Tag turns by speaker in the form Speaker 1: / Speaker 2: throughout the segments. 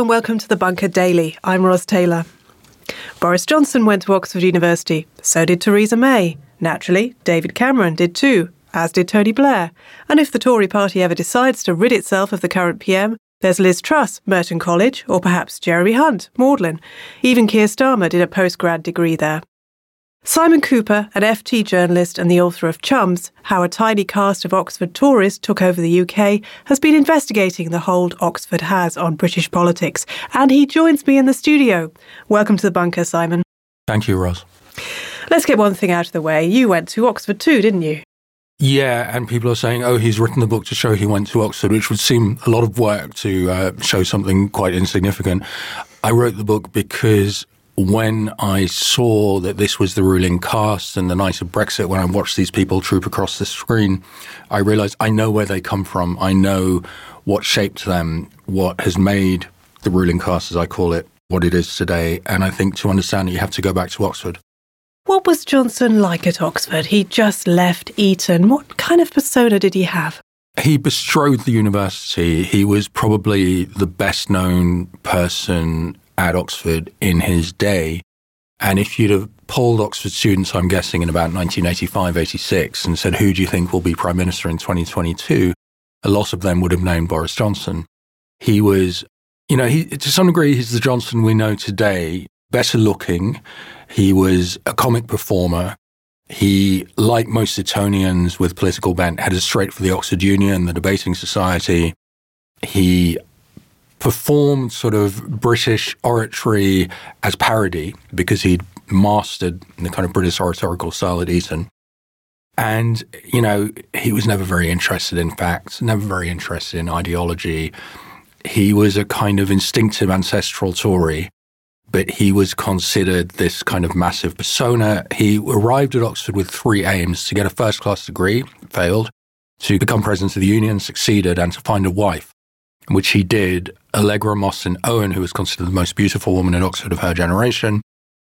Speaker 1: and welcome to the Bunker Daily. I'm Ros Taylor. Boris Johnson went to Oxford University. So did Theresa May. Naturally, David Cameron did too, as did Tony Blair. And if the Tory party ever decides to rid itself of the current PM, there's Liz Truss, Merton College, or perhaps Jeremy Hunt, Magdalen. Even Keir Starmer did a postgrad degree there. Simon Kuper, an FT journalist and the author of Chums How a Tiny Caste of Oxford Tories Took Over the UK, has been investigating the hold Oxford has on British politics, and he joins me in the studio. Welcome to the bunker, Simon.
Speaker 2: Thank you, Ros.
Speaker 1: Let's get one thing out of the way. You went to Oxford too, didn't you?
Speaker 2: Yeah, and people are saying, oh, he's written the book to show he went to Oxford, which would seem a lot of work to uh, show something quite insignificant. I wrote the book because when I saw that this was the ruling caste and the night of Brexit, when I watched these people troop across the screen, I realized I know where they come from. I know what shaped them, what has made the ruling caste, as I call it, what it is today. And I think to understand it, you have to go back to Oxford.
Speaker 1: What was Johnson like at Oxford? He just left Eton. What kind of persona did he have?
Speaker 2: He bestrode the university. He was probably the best known person at Oxford in his day. And if you'd have polled Oxford students, I'm guessing in about 1985, 86, and said, who do you think will be Prime Minister in 2022? A lot of them would have known Boris Johnson. He was, you know, he, to some degree, he's the Johnson we know today, better looking. He was a comic performer. He, like most Etonians with political bent, headed straight for the Oxford Union, the debating society. He performed sort of British oratory as parody because he'd mastered the kind of British oratorical style at Eton. And, you know, he was never very interested in facts, never very interested in ideology. He was a kind of instinctive ancestral Tory, but he was considered this kind of massive persona. He arrived at Oxford with three aims to get a first class degree, failed, to become president of the union, succeeded, and to find a wife which he did. Allegra Mostyn Owen, who was considered the most beautiful woman in Oxford of her generation.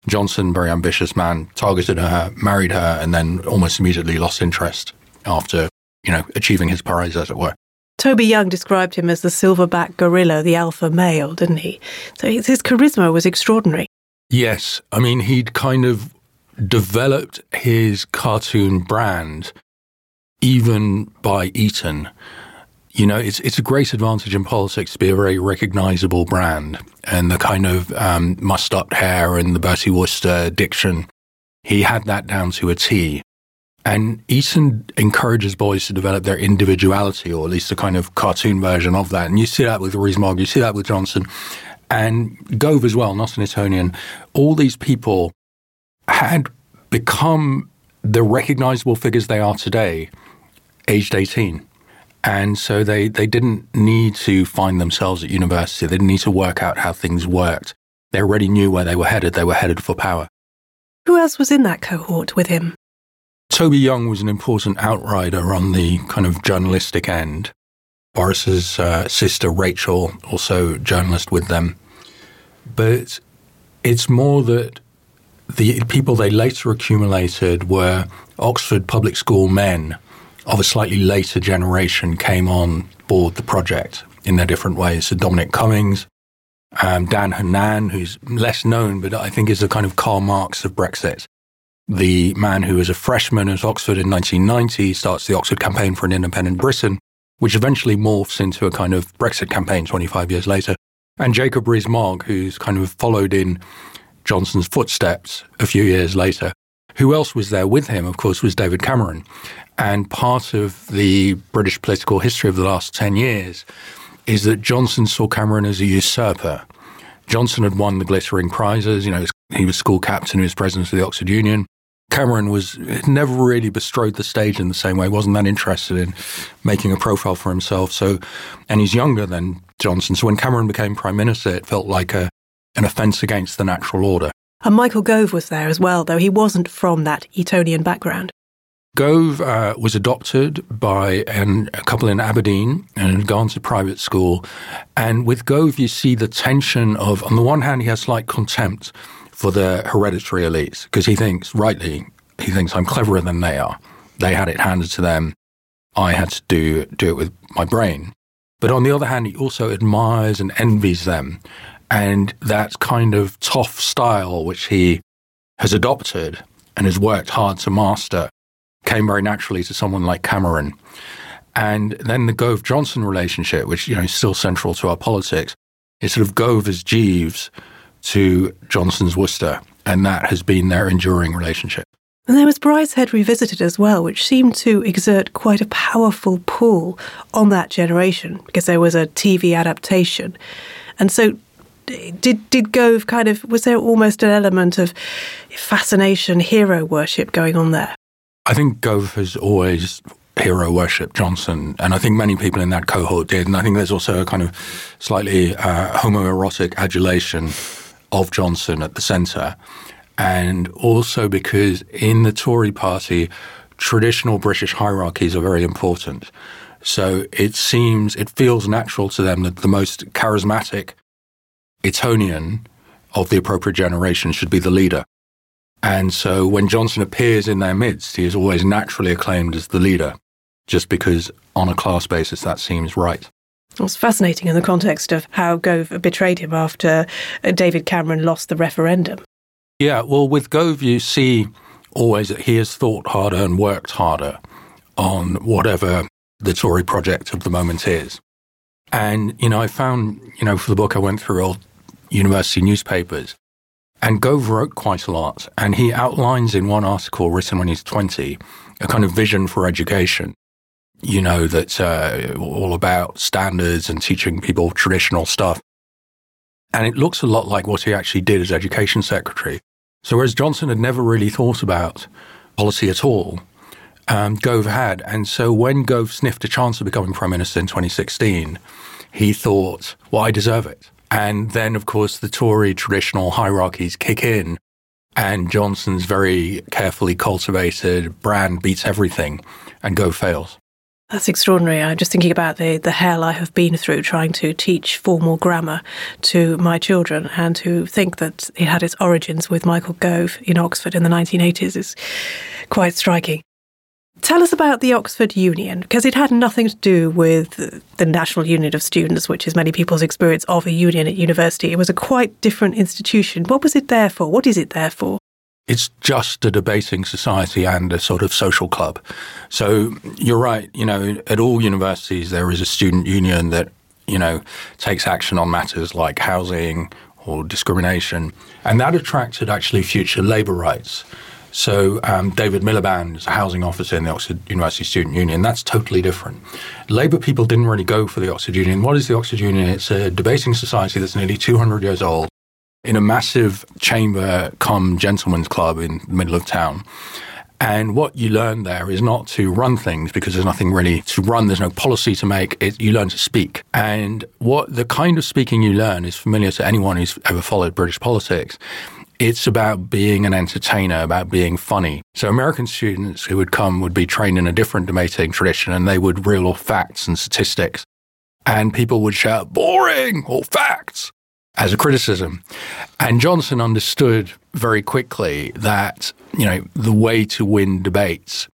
Speaker 2: Johnson, very ambitious man, targeted her, married her, and then almost immediately lost interest after, you know, achieving his prize, as it were.
Speaker 1: Toby Young described him as the silverback gorilla, the alpha male, didn't he? So his charisma was extraordinary.
Speaker 2: Yes. I mean, he'd kind of developed his cartoon brand even by Eton. You know, it's it's a great advantage in politics to be a very recognizable brand, and the kind of um, mussed-up hair and the Bertie Wooster diction. He had that down to a T. And Eton encourages boys to develop their individuality, or at least a kind of cartoon version of that. And you see that with Rees-Mogg, you see that with Johnson, and Gove as well, not an Etonian. All these people had become the recognizable figures they are today, aged 18. And so they, they didn't need to find themselves at university. They didn't need to work out how things worked. They already knew where they were headed. They were headed for power.
Speaker 1: Who else was in that cohort with him?
Speaker 2: Toby Young was an important outrider on the kind of journalistic end. Boris's uh, sister Rachel, also journalist with them. But it's more that the people they later accumulated were Oxford public school men of a slightly later generation came on board the project in their different ways. So Dominic Cummings, um, Dan Hannan, who's less known, but I think is a kind of Karl Marx of Brexit. the man who was a freshman at Oxford in 1990, starts the Oxford campaign for an independent Britain, which eventually morphs into a kind of Brexit campaign 25 years later. And Jacob Rees-Mogg, who's kind of followed in Johnson's footsteps a few years later. Who else was there with him, of course, was David Cameron. And part of the British political history of the last 10 years is that Johnson saw Cameron as a usurper. Johnson had won the glittering prizes. You know, he was school captain, he was president of the Oxford Union. Cameron was never really bestrode the stage in the same way. wasn't that interested in making a profile for himself. So, and he's younger than Johnson. So when Cameron became prime minister, it felt like a an offence against the natural order.
Speaker 1: And Michael Gove was there as well, though he wasn't from that Etonian background.
Speaker 2: Gove uh, was adopted by an, a couple in Aberdeen and had gone to private school. And with Gove, you see the tension of, on the one hand, he has slight contempt for the hereditary elites because he thinks, rightly, he thinks I'm cleverer than they are. They had it handed to them. I had to do, do it with my brain. But on the other hand, he also admires and envies them. And that kind of tough style, which he has adopted and has worked hard to master, came very naturally to someone like Cameron. And then the Gove Johnson relationship, which you know is still central to our politics, is sort of Gove as Jeeves to Johnson's Wooster, and that has been their enduring relationship.
Speaker 1: And there was Brideshead Revisited as well, which seemed to exert quite a powerful pull on that generation because there was a TV adaptation. And so did did Gove kind of was there almost an element of fascination, hero worship going on there?
Speaker 2: I think Gove has always hero worship Johnson, and I think many people in that cohort did. And I think there's also a kind of slightly uh, homoerotic adulation of Johnson at the centre and also because in the Tory party, traditional British hierarchies are very important. So it seems, it feels natural to them that the most charismatic Etonian of the appropriate generation should be the leader. And so when Johnson appears in their midst, he is always naturally acclaimed as the leader, just because on a class basis that seems right.
Speaker 1: It was fascinating in the context of how Gove betrayed him after uh, David Cameron lost the referendum.
Speaker 2: Yeah, well, with Gove, you see always that he has thought harder and worked harder on whatever the Tory project of the moment is. And, you know, I found, you know, for the book, I went through old university newspapers, and Gove wrote quite a lot. And he outlines in one article written when he's 20 a kind of vision for education, you know, that's uh, all about standards and teaching people traditional stuff. And it looks a lot like what he actually did as education secretary. So whereas Johnson had never really thought about policy at all, um, Gove had. And so when Gove sniffed a chance of becoming prime minister in 2016, he thought, well, I deserve it. And then, of course, the Tory traditional hierarchies kick in, and Johnson's very carefully cultivated brand beats everything, and Gove fails.
Speaker 1: That's extraordinary. I'm just thinking about the, the hell I have been through trying to teach formal grammar to my children and to think that it had its origins with Michael Gove in Oxford in the 1980s is quite striking. Tell us about the Oxford Union, because it had nothing to do with the National Union of Students, which is many people's experience of a union at university. It was a quite different institution. What was it there for? What is it there for?
Speaker 2: it's just a debating society and a sort of social club. So you're right. You know, at all universities, there is a student union that, you know, takes action on matters like housing or discrimination. And that attracted actually future labour rights. So um, David Miliband is a housing officer in the Oxford University Student Union. That's totally different. Labour people didn't really go for the Oxford Union. What is the Oxford Union? It's a debating society that's nearly 200 years old in a massive chamber come gentlemen's club in the middle of town. And what you learn there is not to run things because there's nothing really to run. There's no policy to make. It, you learn to speak. And what the kind of speaking you learn is familiar to anyone who's ever followed British politics. It's about being an entertainer, about being funny. So American students who would come would be trained in a different debating tradition and they would reel off facts and statistics. And people would shout, boring or facts as a criticism. And Johnson understood very quickly that, you know, the way to win debates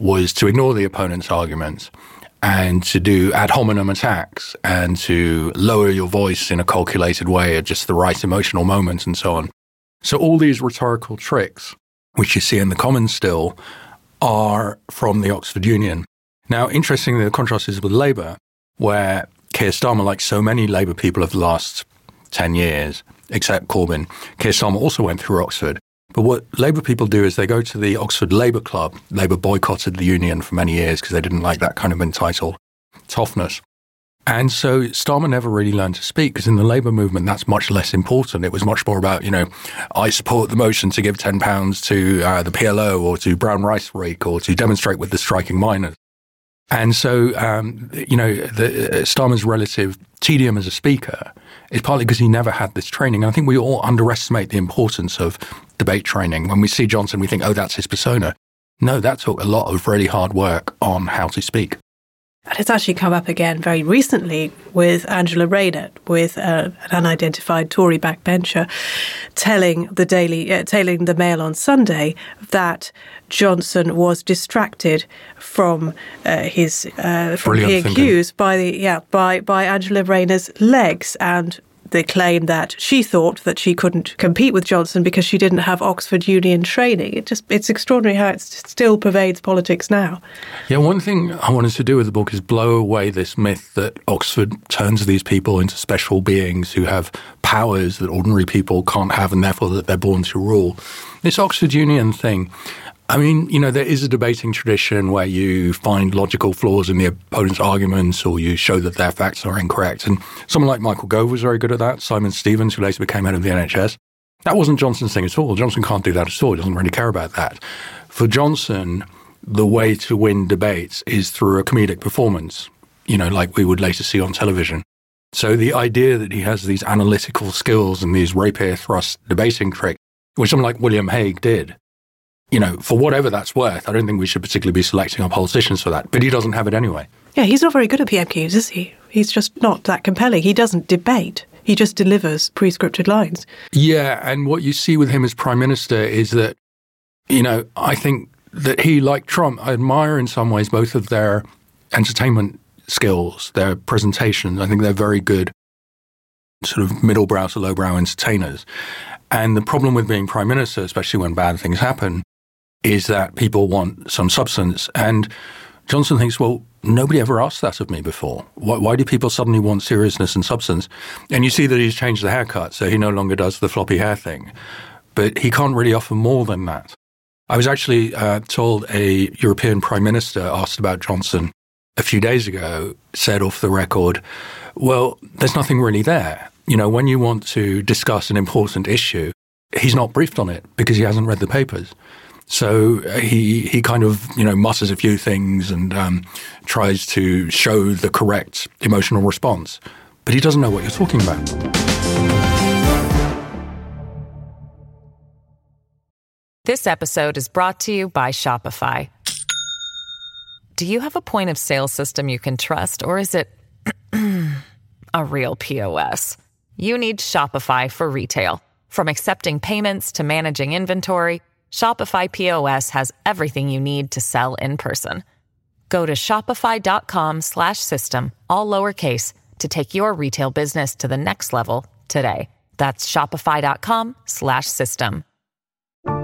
Speaker 2: was to ignore the opponent's arguments and to do ad hominem attacks and to lower your voice in a calculated way at just the right emotional moment and so on. So all these rhetorical tricks which you see in the Commons still, are from the Oxford Union. Now, interestingly, the contrast is with Labour, where Keir Starmer, like so many Labour people of the last 10 years, except Corbyn, Keir Starmer also went through Oxford. But what Labour people do is they go to the Oxford Labour Club. Labour boycotted the union for many years because they didn't like that kind of entitled toughness. And so Starmer never really learned to speak because in the labour movement, that's much less important. It was much more about, you know, I support the motion to give £10 to uh, the PLO or to Brown Rice Rake or to demonstrate with the striking miners. And so, um, you know, the, uh, Starmer's relative tedium as a speaker is partly because he never had this training. And I think we all underestimate the importance of debate training. When we see Johnson, we think, oh, that's his persona. No, that took a lot of really hard work on how to speak.
Speaker 1: And it's actually come up again very recently with Angela Rayner, with uh, an unidentified Tory backbencher, telling the Daily, uh, telling the Mail on Sunday that Johnson was distracted from uh, his uh, from being accused by the yeah by by Angela Rayner's legs and the claim that she thought that she couldn't compete with Johnson because she didn't have Oxford Union training. It just it's extraordinary how it still pervades politics now.
Speaker 2: Yeah, one thing I wanted to do with the book is blow away this myth that Oxford turns these people into special beings who have powers that ordinary people can't have and therefore that they're born to rule. This Oxford Union thing, I mean, you know, there is a debating tradition where you find logical flaws in the opponent's arguments or you show that their facts are incorrect. And someone like Michael Gove was very good at that. Simon Stevens, who later became head of the NHS. That wasn't Johnson's thing at all. Johnson can't do that at all. He doesn't really care about that. For Johnson, the way to win debates is through a comedic performance, you know, like we would later see on television. So the idea that he has these analytical skills and these rapier thrust debating tricks, which someone like William Hague did, you know, for whatever that's worth, I don't think we should particularly be selecting our politicians for that. But he doesn't have it anyway.
Speaker 1: Yeah, he's not very good at PMQs, is he? He's just not that compelling. He doesn't debate. He just delivers pre-scripted lines.
Speaker 2: Yeah, and what you see with him as prime minister is that, you know, I think that he, like Trump, I admire in some ways both of their entertainment skills, their presentations. I think they're very good, sort of middle brow to low brow entertainers. And the problem with being prime minister, especially when bad things happen, is that people want some substance. And Johnson thinks, well, nobody ever asked that of me before. Why, why, do people suddenly want seriousness and substance? And you see that he's changed the haircut, so he no longer does the floppy hair thing. But he can't really offer more than that. I was actually uh, told a European prime minister asked about Johnson a few days ago, said off the record, well, there's nothing really there. You know, when you want to discuss an important issue, he's not briefed on it because he hasn't read the papers. So uh, he he kind of you know mutters a few things and um, tries to show the correct emotional response, but he doesn't know what you're talking about.
Speaker 3: This episode is brought to you by Shopify. Do you have a point of sale system you can trust, or is it a real POS? You need Shopify for retail, from accepting payments to managing inventory. Shopify POS has everything you need to sell in person. Go to shopify.com slash system, all lowercase, to take your retail business to the next level today. That's shopify.com slash system.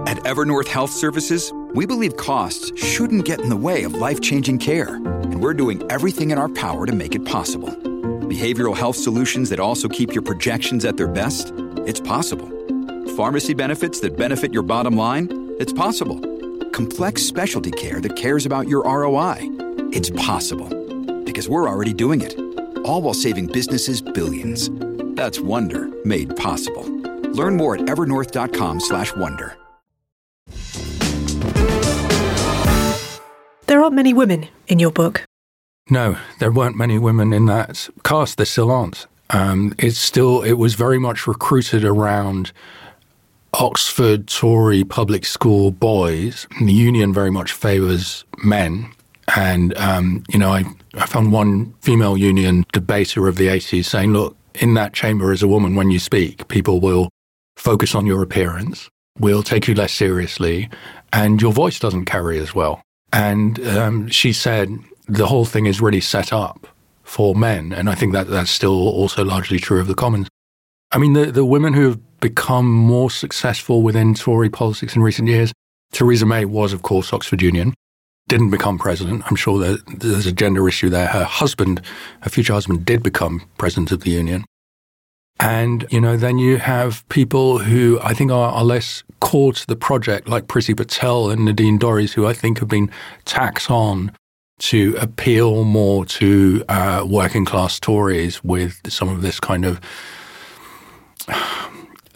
Speaker 4: At Evernorth Health Services, we believe costs shouldn't get in the way of life-changing care, and we're doing everything in our power to make it possible. Behavioral health solutions that also keep your projections at their best? It's possible pharmacy benefits that benefit your bottom line? It's possible. Complex specialty care that cares about your ROI? It's possible. Because we're already doing it. All while saving businesses billions. That's Wonder made possible. Learn more at evernorth.com/wonder.
Speaker 1: There aren't many women in your book.
Speaker 2: No, there weren't many women in that caste. There still aren't. Um, it's still. It was very much recruited around Oxford Tory public school boys. The union very much favours men. And, um, you know, I, I found one female union debater of the 80s saying, look, in that chamber as a woman, when you speak, people will focus on your appearance, will take you less seriously, and your voice doesn't carry as well. And um, she said the whole thing is really set up for men. And I think that that's still also largely true of the Commons. I mean, the, the women who have become more successful within Tory politics in recent years, Theresa May was, of course, Oxford Union, didn't become president. I'm sure there's a gender issue there. Her husband, her future husband, did become president of the union. And, you know, then you have people who I think are, are less core to the project, like Priti Patel and Nadine Dorries, who I think have been tacked on to appeal more to uh, working class Tories with some of this kind of,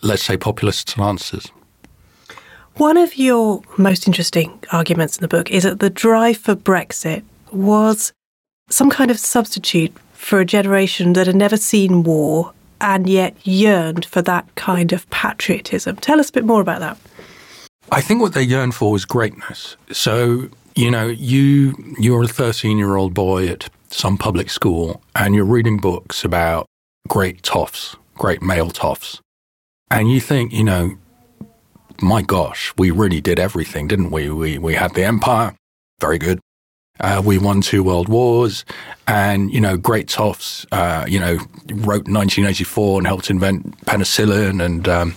Speaker 2: let's say, populist answers.
Speaker 1: One of your most interesting arguments in the book is that the drive for Brexit was some kind of substitute for a generation that had never seen war and yet yearned for that kind of patriotism. Tell us a bit more about that.
Speaker 2: I think what they yearned for was greatness. So, you know, you you're a 13-year-old boy at some public school and you're reading books about great toffs, great male toffs. And you think, you know, my gosh, we really did everything, didn't we? We we had the empire, very good. Uh, we won two world wars, and you know, great toffs. Uh, you know, wrote 1984 and helped invent penicillin and um,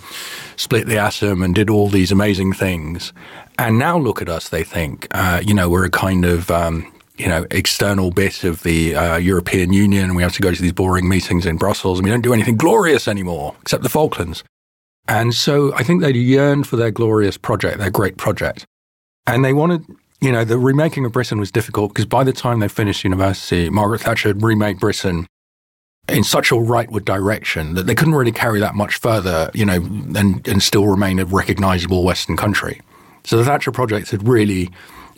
Speaker 2: split the atom and did all these amazing things. And now look at us. They think, uh, you know, we're a kind of um, you know, external bit of the uh, European Union. We have to go to these boring meetings in Brussels, and we don't do anything glorious anymore, except the Falklands. And so I think they yearned for their glorious project, their great project. And they wanted you know, the remaking of Britain was difficult because by the time they finished university, Margaret Thatcher had remade Britain in such a rightward direction that they couldn't really carry that much further, you know, and, and still remain a recognizable Western country. So the Thatcher project had really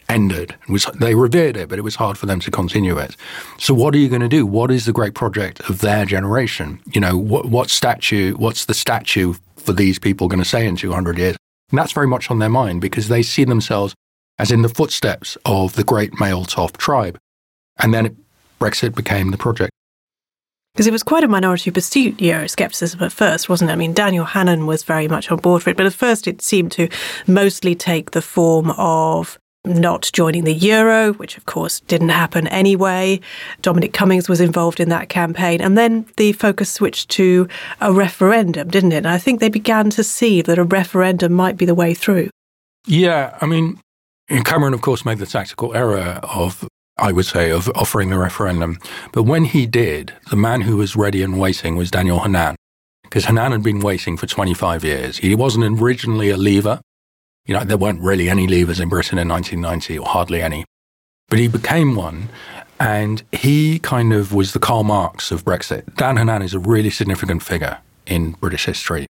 Speaker 2: ended. It was, they revered it, but it was hard for them to continue it. So what are you going to do? What is the great project of their generation? You know, what, what statue, what's the statue for these people going to say in 200 years? And that's very much on their mind because they see themselves as in the footsteps of the great male Toff tribe. And then it, Brexit became the project.
Speaker 1: Because it was quite a minority pursuit Euroscepticism at first, wasn't it? I mean, Daniel Hannan was very much on board for it, but at first it seemed to mostly take the form of not joining the euro, which of course didn't happen anyway. Dominic Cummings was involved in that campaign. And then the focus switched to a referendum, didn't it? And I think they began to see that a referendum might be the way through.
Speaker 2: Yeah, I mean, Cameron, of course, made the tactical error of, I would say, of offering the referendum. But when he did, the man who was ready and waiting was Daniel Hannan, because Hannan had been waiting for 25 years. He wasn't originally a leaver. You know, there weren't really any leavers in Britain in 1990, or hardly any. But he became one, and he kind of was the Karl Marx of Brexit. Dan Hannan is a really significant figure in British history.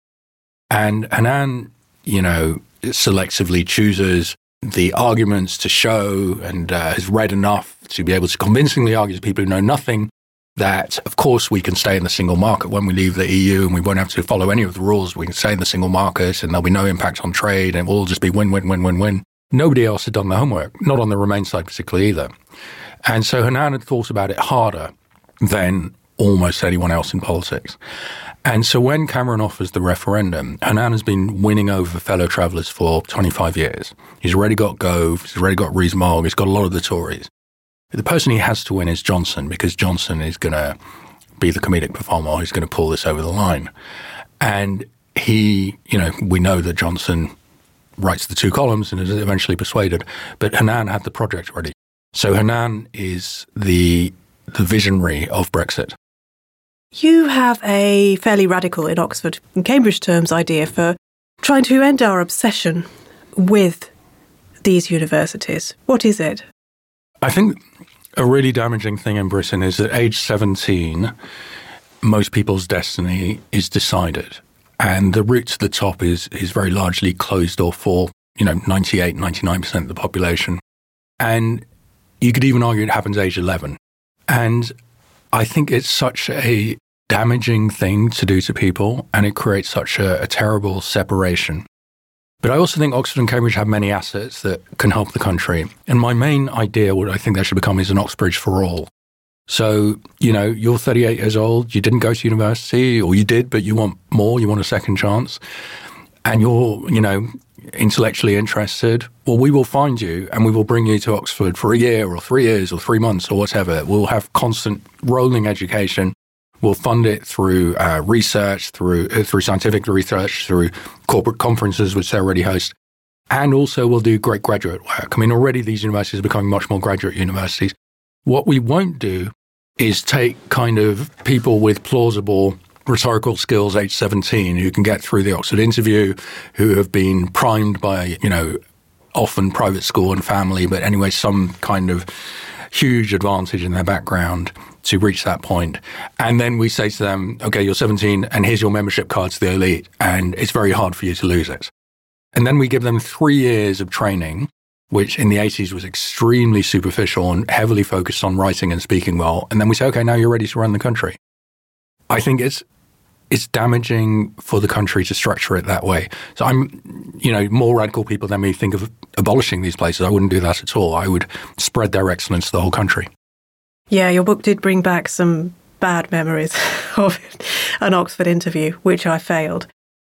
Speaker 2: And Hannan, you know, selectively chooses the arguments to show and uh, has read enough to be able to convincingly argue to people who know nothing that, of course, we can stay in the single market when we leave the EU and we won't have to follow any of the rules. We can stay in the single market and there'll be no impact on trade and it will just be win, win, win, win, win. Nobody else had done the homework, not on the Remain side particularly either. And so Hannan had thought about it harder than almost anyone else in politics. And so when Cameron offers the referendum, Hannan has been winning over fellow travellers for 25 years. He's already got Gove, he's already got Rees-Mogg, he's got a lot of the Tories. The person he has to win is Johnson because Johnson is going to be the comedic performer who's going to pull this over the line. And he, you know, we know that Johnson writes the two columns and is eventually persuaded, but Hannan had the project ready. So Hannan is the the visionary of Brexit.
Speaker 1: You have a fairly radical, in Oxford and Cambridge terms, idea for trying to end our obsession with these universities. What is it?
Speaker 2: I think a really damaging thing in Britain is that age 17, most people's destiny is decided. And the route to the top is, is very largely closed off for, you know, 98, 99% of the population. And you could even argue it happens age 11. And I think it's such a damaging thing to do to people, and it creates such a, a terrible separation. But I also think Oxford and Cambridge have many assets that can help the country. And my main idea, what I think there should become, is an Oxbridge for all. So, you know, you're 38 years old, you didn't go to university, or you did, but you want more, you want a second chance, and you're, you know, intellectually interested, well, we will find you and we will bring you to Oxford for a year or three years or three months or whatever. We'll have constant rolling education. We'll fund it through uh, research, through uh, through scientific research, through corporate conferences, which they already host. and also we'll do great graduate work. I mean, already these universities are becoming much more graduate universities. What we won't do is take kind of people with plausible rhetorical skills age 17 who can get through the Oxford interview, who have been primed by, you know, often private school and family, but anyway, some kind of huge advantage in their background to reach that point. And then we say to them, okay, you're 17 and here's your membership card to the elite, and it's very hard for you to lose it. And then we give them three years of training, which in the 80s was extremely superficial and heavily focused on writing and speaking well. And then we say, okay, now you're ready to run the country. I think it's it's damaging for the country to structure it that way. So I'm, you know, more radical people than me think of abolishing these places. I wouldn't do that at all. I would spread their excellence to the whole country.
Speaker 1: Yeah, your book did bring back some bad memories of an Oxford interview, which I failed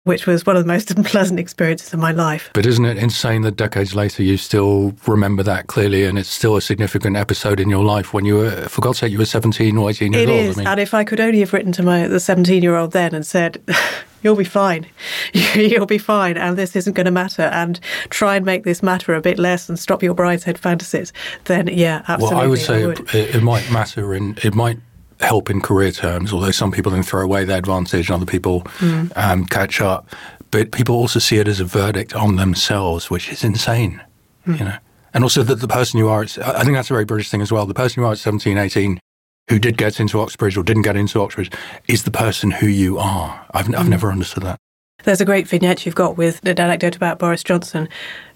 Speaker 1: which was one of the most unpleasant experiences of my life.
Speaker 2: But isn't it insane that decades later you still remember that clearly and it's still a significant episode in your life when you were, for God's sake, you were 17 or 18 years
Speaker 1: it
Speaker 2: old?
Speaker 1: It is. I mean. And if I could only have written to my the 17 year old then and said, you'll be fine. you'll be fine. And this isn't going to matter. And try and make this matter a bit less and stop your brideshead fantasies. Then, yeah, absolutely.
Speaker 2: Well, I would say
Speaker 1: I would.
Speaker 2: It, it might matter and it might help in career terms, although some people then throw away their advantage and other people mm. um, catch up. But people also see it as a verdict on themselves, which is insane, mm. you know. And also that the person you are, I think that's a very British thing as well. The person you are at 17, 18, who did get into Oxbridge or didn't get into Oxbridge, is the person who you are. I've, mm. I've never understood that.
Speaker 1: There's a great vignette you've got with an anecdote about Boris Johnson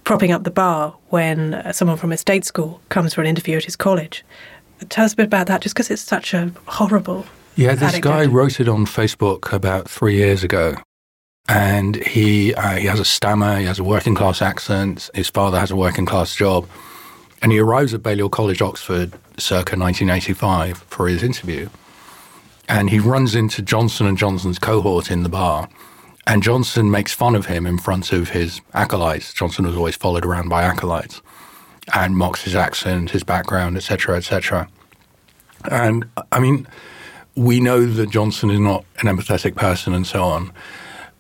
Speaker 1: propping up the bar when uh, someone from a state school comes for an interview at his college. Tell us a bit about that, just because it's such a horrible.
Speaker 2: Yeah, this
Speaker 1: anecdote.
Speaker 2: guy wrote it on Facebook about three years ago, and he uh, he has a stammer, he has a working class accent, his father has a working class job, and he arrives at Balliol College, Oxford, circa 1985 for his interview, and he runs into Johnson and Johnson's cohort in the bar. And Johnson makes fun of him in front of his acolytes. Johnson was always followed around by acolytes and mocks his accent, his background, etc., etc. And I mean, we know that Johnson is not an empathetic person and so on,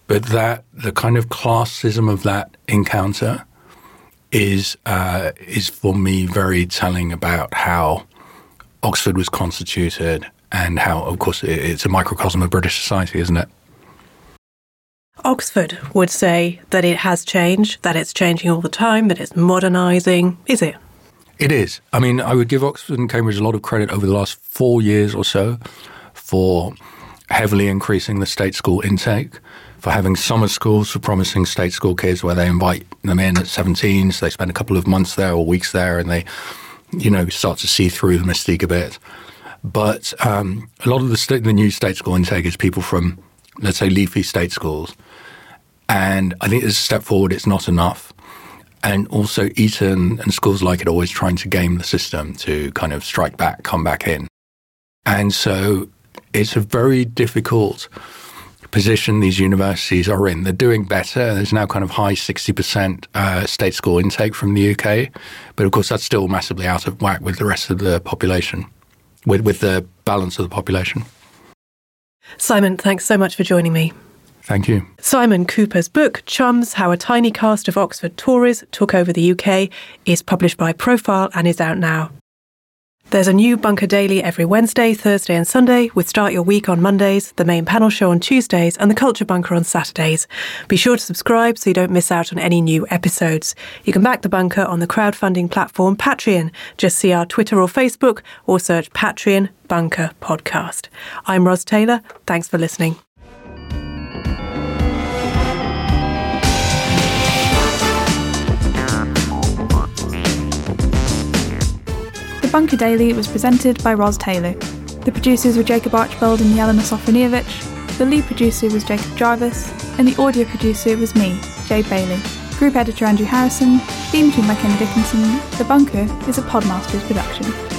Speaker 2: but that the kind of classism of that encounter is uh, is for me very telling about how Oxford was constituted and how, of course, it's a microcosm of British society, isn't it?
Speaker 1: Oxford would say that it has changed, that it's changing all the time, that it's modernising. Is it?
Speaker 2: It is. I mean, I would give Oxford and Cambridge a lot of credit over the last four years or so for heavily increasing the state school intake, for having summer schools for promising state school kids where they invite them in at 17, so they spend a couple of months there or weeks there and they, you know, start to see through the mystique a bit. But um, a lot of the, state, the new state school intake is people from, let's say, leafy state schools and I think it's a step forward. It's not enough. And also, Eton and schools like it are always trying to game the system to kind of strike back, come back in. And so it's a very difficult position these universities are in. They're doing better. There's now kind of high 60% uh, state school intake from the UK. But of course, that's still massively out of whack with the rest of the population, with, with the balance of the population.
Speaker 1: Simon, thanks so much for joining me.
Speaker 2: Thank you.
Speaker 1: Simon Kuper's book, Chums How a Tiny Caste of Oxford Tories Took Over the UK, is published by Profile and is out now. There's a new Bunker Daily every Wednesday, Thursday, and Sunday, with Start Your Week on Mondays, the main panel show on Tuesdays, and the Culture Bunker on Saturdays. Be sure to subscribe so you don't miss out on any new episodes. You can back the bunker on the crowdfunding platform Patreon. Just see our Twitter or Facebook, or search Patreon Bunker Podcast. I'm Ros Taylor. Thanks for listening.
Speaker 5: Bunker Daily was presented by Ros Taylor. The producers were Jacob Archbold and Jelena Sofronijevic. The lead producer was Jacob Jarvis, and the audio producer was me, Jade Bailey. Group editor Andrew Harrison, theme tune by Kenny Dickinson. The Bunker is a Podmasters production.